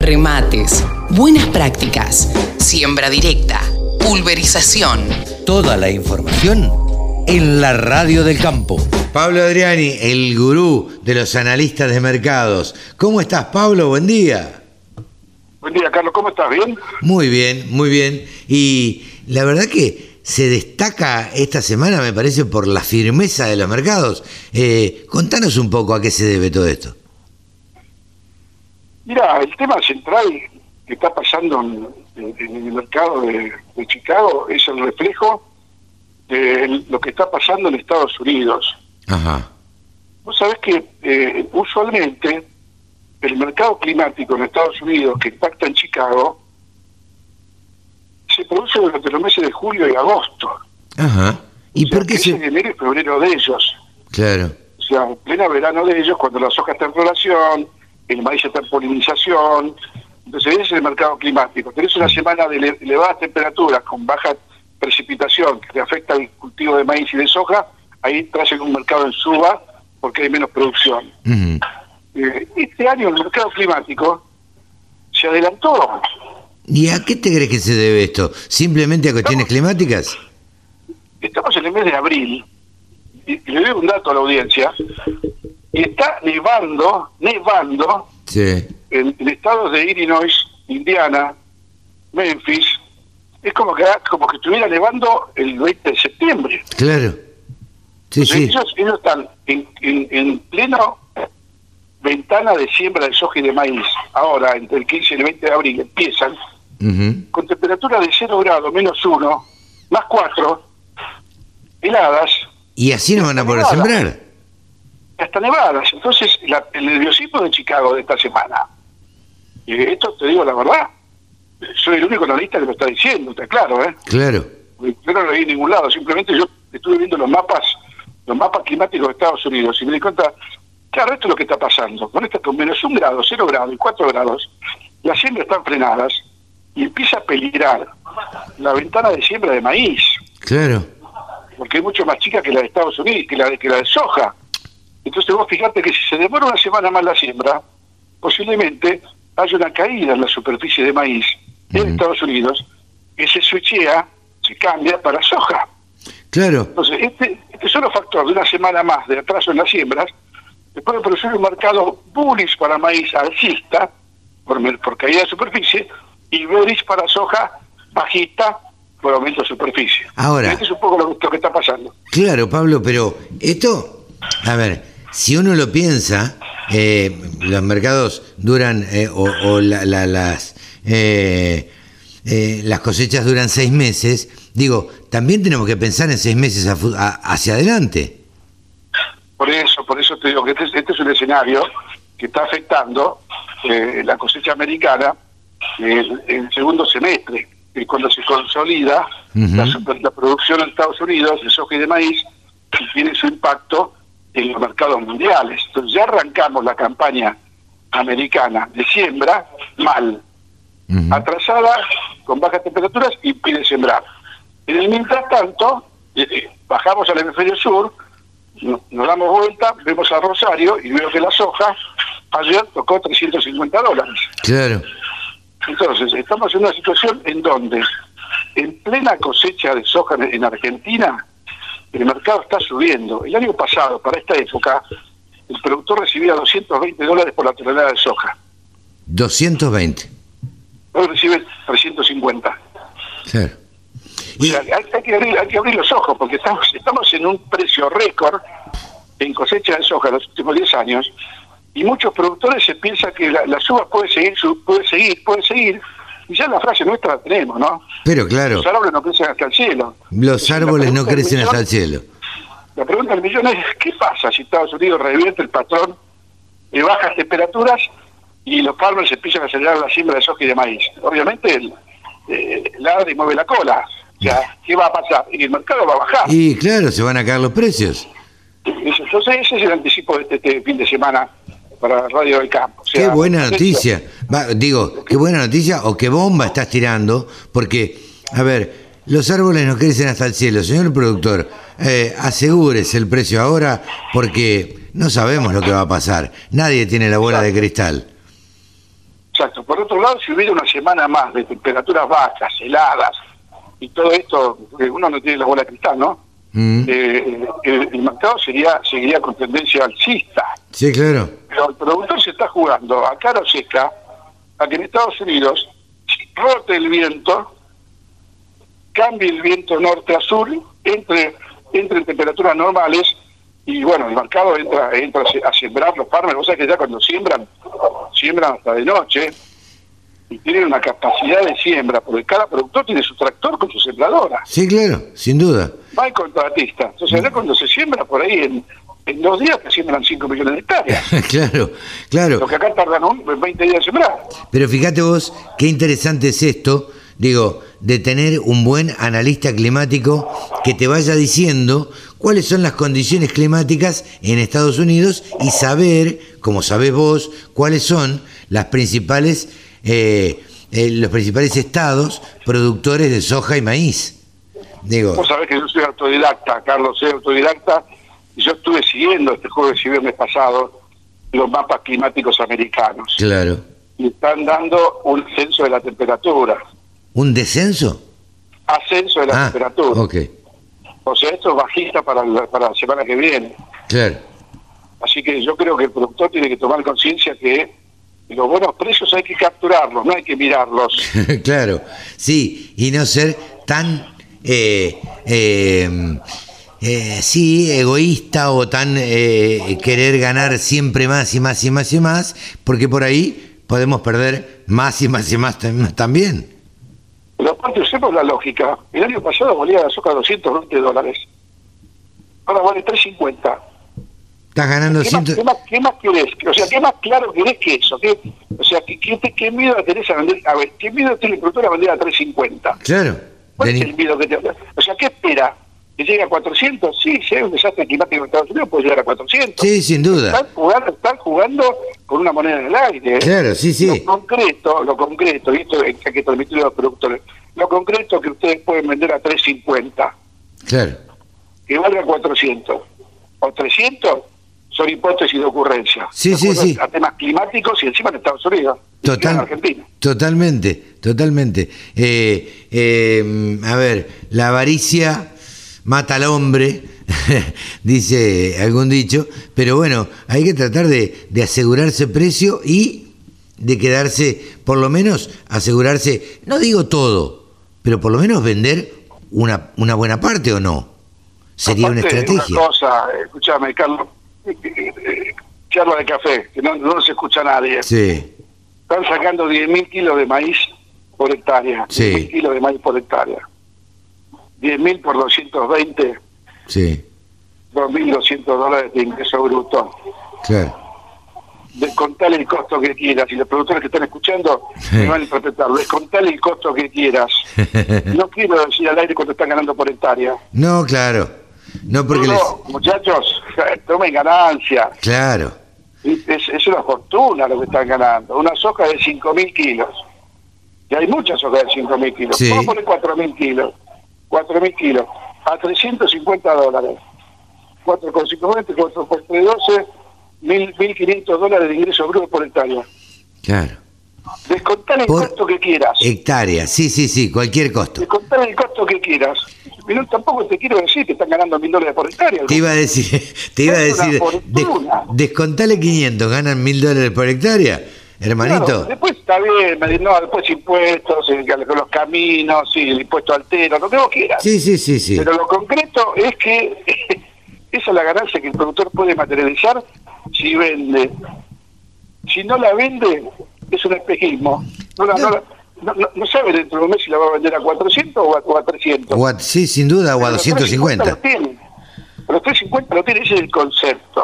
Remates, buenas prácticas, siembra directa, pulverización. Toda la información en la radio del campo. Pablo Adriani, el gurú de los analistas de mercados. ¿Cómo estás, Pablo? Buen día. Buen día, Carlos. ¿Cómo estás? ¿Bien? Muy bien, muy bien. Y la verdad que se destaca esta semana, me parece, por la firmeza de los mercados. Eh, contanos un poco a qué se debe todo esto. Mira, el tema central que está pasando en, en el mercado de, de, Chicago es el reflejo de lo que está pasando en Estados Unidos. Ajá. Vos sabés que eh, usualmente el mercado climático en Estados Unidos que impacta en Chicago se produce durante los meses de julio y agosto. Ajá. ¿Y o sea, por qué se...? Enero y febrero de ellos. Claro. O sea, en plena verano de ellos, cuando la soja está en floración, el maíz está en polinización. Entonces, ese es el mercado climático. Tenés una semana de ele- elevadas temperaturas con baja precipitación que te afecta al cultivo de maíz y de soja, ahí traes un mercado en suba porque hay menos producción. Eh, este año el mercado climático se adelantó. ¿Y a qué te crees que se debe esto? ¿Simplemente a cuestiones climáticas? Estamos en el mes de abril, y, y le doy un dato a la audiencia, está nevando, nevando, Sí. en, en estados de Illinois, Indiana, Memphis, es como que como que estuviera nevando el 20 de septiembre. Claro. Sí, sí. Ellos, ellos están en, en, en pleno ventana de siembra de soja y de maíz. Ahora, entre el 15 y el 20 de abril, empiezan con temperaturas de 0 grados, menos 1, más 4, heladas, Y así no van a poder sembrar. Hasta nevadas. Entonces, la- el nerviosismo de Chicago de esta semana, y esto te digo la verdad, soy el único analista que lo está diciendo, está claro, ¿eh? Claro. Yo no lo vi en ningún lado, simplemente yo estuve viendo los mapas, los mapas climáticos de Estados Unidos y me di cuenta, claro, esto es lo que está pasando. Con esto con menos un grado, cero grado y cuatro grados, las siembras están frenadas y empieza a peligrar la ventana de siembra de maíz, Claro. porque es mucho más chica que la de Estados Unidos, que la de, que la de soja. Entonces vos fijate que si se demora una semana más la siembra, posiblemente haya una caída en la superficie de maíz en. Estados Unidos que se switchea, se cambia para soja. Claro. Entonces, este, este solo factor de una semana más de atraso en las siembras puede producir un mercado bullish para maíz alcista, por, por caída de superficie, y bearish para soja bajista por aumento de superficie. Ahora- Este es un poco lo, lo que está pasando. Claro, Pablo, pero esto, a ver, si uno lo piensa, eh, los mercados duran, eh, o, o la- la- las, eh, eh, las cosechas duran seis meses, digo, también tenemos que pensar en seis meses a a- hacia adelante. Por eso, por eso te digo que este, es- este es un escenario que está afectando eh, la cosecha americana en el segundo semestre, que cuando se consolida la, la producción en Estados Unidos de soja y de maíz, y tiene su impacto en los mercados mundiales. Entonces ya arrancamos la campaña americana de siembra mal, atrasada, con bajas temperaturas, impide sembrar. En el mientras tanto, eh, eh, bajamos al hemisferio sur, no- nos damos vuelta, vemos a Rosario y veo que la soja ayer tocó 350 dólares. Claro, Entonces, estamos en una situación en donde, en plena cosecha de soja en Argentina, el mercado está subiendo. El año pasado, para esta época, el productor recibía 220 dólares por la tonelada de soja. 220. Hoy recibe 350. Claro. O sea, hay, hay que abrir, hay que abrir los ojos porque estamos, estamos en un precio récord en cosecha de soja en los últimos 10 años y muchos productores se piensan que la, la suba puede seguir, su- puede seguir, puede seguir y ya la frase nuestra la tenemos, ¿no? pero claro, Los árboles no crecen hasta el cielo. los árboles no crecen hasta el cielo. La pregunta del millón es, ¿qué pasa si Estados Unidos revierte el patrón de bajas temperaturas y los farmers empiezan a acelerar la siembra de soja y de maíz? Obviamente el, eh, ladra y mueve la cola. O sea, ¿qué va a pasar? Y el mercado va a bajar. Y claro, se van a caer los precios. Entonces ese es el anticipo de este, este fin de semana para Radio del Campo. O sea, Qué buena noticia. Va, digo, qué buena noticia o qué bomba estás tirando, porque, a ver, los árboles no crecen hasta el cielo. Señor productor, eh, asegúrese el precio ahora porque no sabemos lo que va a pasar. Nadie tiene la bola de cristal. Exacto. Por otro lado, si hubiera una semana más de temperaturas bajas, heladas, y todo esto, porque uno no tiene la bola de cristal, ¿no? Mm. Eh, el, el mercado sería, seguiría con tendencia alcista. Sí, claro. Pero el productor se está jugando a cara o seca a que en Estados Unidos rote el viento, cambie el viento norte a sur, entre, entre en temperaturas normales y bueno, el mercado entra entra a sembrar los farmers. Vos sabés que ya cuando siembran, siembran hasta de noche y tienen una capacidad de siembra, porque cada productor tiene su tractor con su sembradora. Sí, claro, sin duda. No hay contratista. Entonces, allá cuando se siembra por ahí, en, en dos días te siembran 5 millones de hectáreas. claro, claro. Lo que acá tardan un, 20 días en sembrar. Pero fíjate vos qué interesante es esto, digo, de tener un buen analista climático que te vaya diciendo cuáles son las condiciones climáticas en Estados Unidos y saber, como sabés vos, cuáles son las principales, eh, eh, los principales estados productores de soja y maíz. Digo, Vos sabés que yo soy autodidacta, Carlos, soy autodidacta, y yo estuve siguiendo este jueves y viernes pasado los mapas climáticos americanos. claro. Y están dando un ascenso de la temperatura. ¿Un descenso? Ascenso de la Ah, temperatura. ok, O sea, esto es bajista para la, para la semana que viene. claro. Así que yo creo que el productor tiene que tomar conciencia que los buenos precios hay que capturarlos, no hay que mirarlos. claro, sí, y no ser tan, eh, eh, eh, sí, egoísta o tan eh, querer ganar siempre más y más y más y más, porque por ahí podemos perder más y más y más tam- también. Pero aparte, usemos la lógica. El año pasado valía la soja 220 dólares. Ahora vale 350. Estás ganando ¿Qué más, ciento... qué, más, qué más querés? O sea, ¿qué más claro querés que eso? ¿Qué, o sea, ¿qué, qué, qué miedo tenés a vender? A ver, ¿qué miedo tiene el productor a vender a 350? Claro. ¿Cuál es el miedo que te O sea, ¿qué espera? ¿Que llegue a 400? Sí, si hay un desastre climático en Estados Unidos, puede llegar a 400. Sí, sin duda. Están jugando, están jugando con una moneda en el aire. Claro, sí, sí. Lo concreto, lo concreto, y esto hay que transmitirlo a los productores, lo concreto que ustedes pueden vender a 350, Claro. que valga 400 o 300, son hipótesis de ocurrencia. Sí, sí, sí. A temas climáticos y encima en Estados Unidos. y en Total, Argentina. totalmente, totalmente. Eh, eh, a ver, la avaricia mata al hombre, dice algún dicho, pero bueno, hay que tratar de, de asegurarse precio y de quedarse, por lo menos asegurarse, no digo todo, pero por lo menos vender una, una buena parte o no. Sería una estrategia. Una cosa, eh, escúchame, Carlos, charla de café, que no, no se escucha a nadie. Sí, Están sacando 10.000 kilos de maíz por hectárea. Sí. 10.000 kilos de maíz por hectárea. 10.000 por 220, sí, 2.200 dólares de ingreso bruto. claro. Descontale el costo que quieras. Y los productores que están escuchando me van a interpretar. Descontale el costo que quieras. No quiero decir al aire cuánto están ganando por hectárea. No, claro. No porque les... muchachos, tomen ganancia. Claro. Es, es una fortuna lo que están ganando. Una soja de 5.000 kilos. Y hay muchas sojas de 5.000 kilos. Sí. Vamos a poner 4.000 kilos. 4.000 kilos. A 350 dólares. 4 con 50, 4 por 3, 12, 1.500 dólares de ingreso bruto por hectárea. Claro. Descontar el Por costo que quieras. Hectárea, sí, sí, sí, cualquier costo. Descontar el costo que quieras. Pero tampoco te quiero decir que están ganando 1.000 dólares por hectárea. Te iba a decir, te iba a decir, des- descontale 500, ganan mil dólares por hectárea, hermanito. Claro, después está bien, no, después impuestos, eh, los caminos, sí, el impuesto altero, lo que vos quieras. Sí, sí, sí, sí. Pero lo concreto es que esa es la ganancia que el productor puede materializar si vende. Si no la vende, es un espejismo. No, la- no la- no- no- no sabe dentro de un mes si la va a vender a 400 o a, o a 300. O a- sí, sin duda, o a Pero los 350 250. lo tiene. Los 350 lo tiene, ese es el concepto.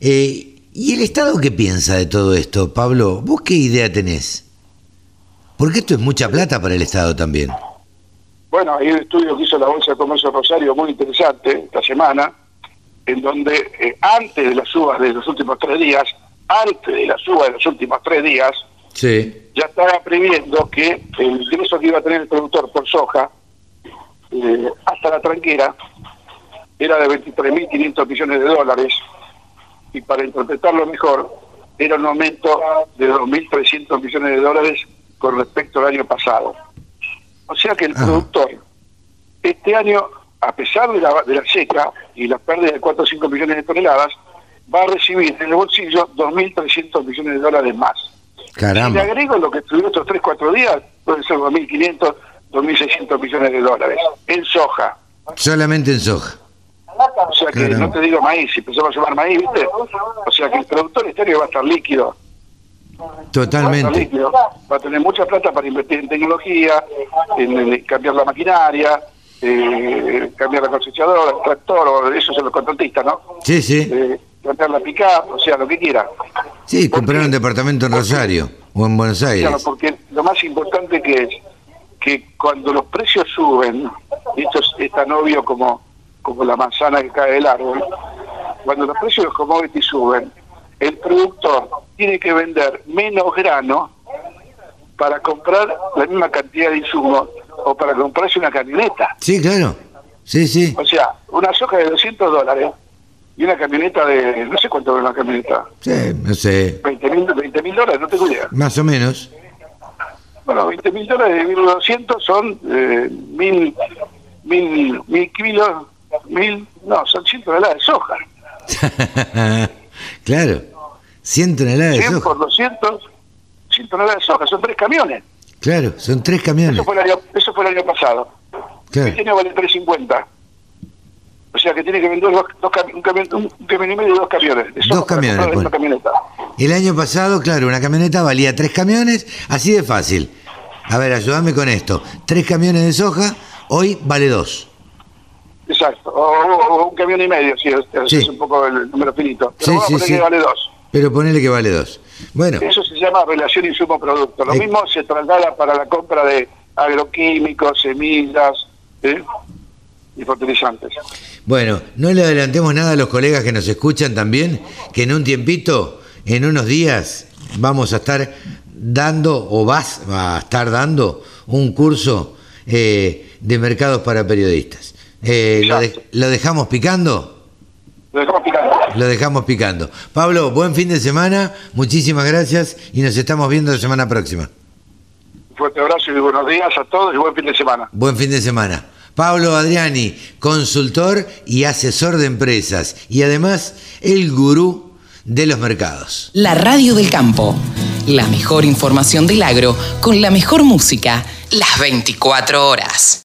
Eh, ¿Y el Estado qué piensa de todo esto, Pablo? ¿Vos qué idea tenés? Porque esto es mucha plata para el Estado también. Bueno, hay un estudio que hizo la Bolsa de Comercio Rosario muy interesante esta semana, en donde eh, antes de las subas de los últimos tres días, antes de la suba de los últimos tres días, Sí. ya estaba previendo que el ingreso que iba a tener el productor por soja eh, hasta la tranquera era de 23.500 millones de dólares y para interpretarlo mejor era un aumento de 2.300 millones de dólares con respecto al año pasado. O sea que el productor, este año, a pesar de la, de la seca y la pérdida de 4 o 5 millones de toneladas, va a recibir en el bolsillo 2.300 millones de dólares más. Caramba. le agrego lo que estudió estos 3, 4 días, pueden ser 2.500, 2.600 millones de dólares en soja. Solamente en soja. O sea que Caramba. no te digo maíz, si empezamos a llamar maíz, ¿viste? O sea que el productor año va a estar líquido. Va a estar Totalmente. líquido. Va a tener mucha plata para invertir en tecnología, en, en cambiar la maquinaria, eh, cambiar la cosechadora, el tractor, o eso son los contratistas, ¿no? Sí, sí. Eh, cambiar la pica, o sea, lo que quiera. Sí, ¿Por comprar un departamento en. Rosario o en Buenos Claro, Aires. porque lo más importante que es que cuando los precios suben, y esto es, es tan obvio como, como la manzana que cae del árbol, cuando los precios de los commodities suben, el productor tiene que vender menos grano para comprar la misma cantidad de insumos o para comprarse una camioneta. Sí, claro. Sí, sí. O sea, una soja de 200 dólares y una camioneta de, no sé cuánto vale una camioneta, Sí, no sé. 20 mil 20 dólares, no tengo idea. Más o menos. Bueno, 20 mil dólares de 1200 son eh, mil, mil, mil kilos, mil, no, son 100 toneladas de soja. claro. 100 toneladas de 100 soja. por 200, 100 toneladas de soja, son tres camiones. Claro, son tres camiones. Eso fue el año, eso fue el año pasado. Claro. Este año vale 350. O sea que tiene que vender dos, un, camión, un, un camión y medio y dos camiones. Dos camiones, camioneta. El año pasado, claro, una camioneta valía tres camiones, así de fácil. A ver, ayúdame con esto. Tres camiones de soja, hoy vale dos. Exacto. O, un camión y medio, sí, es, un poco el número finito. Pero Sí, vamos sí, a poner sí. que vale dos. Pero ponele que vale dos. Bueno, Eso se llama relación insumo-producto. Lo Eh. mismo se traslada para la compra de agroquímicos, semillas ¿eh? y fertilizantes. Bueno, no le adelantemos nada a los colegas que nos escuchan también, que en un tiempito, en unos días, vamos a estar dando, o vas a estar dando, un curso eh, de mercados para periodistas. Eh, ¿lo, de- Exacto. ¿Lo dejamos picando? Lo dejamos picando. Lo dejamos picando. Pablo, buen fin de semana, muchísimas gracias y nos estamos viendo la semana próxima. Un fuerte abrazo y buenos días a todos y buen fin de semana. Buen fin de semana. Pablo Adriani, consultor y asesor de empresas y además el gurú de los mercados. La radio del campo. La mejor información del agro con la mejor música las 24 horas.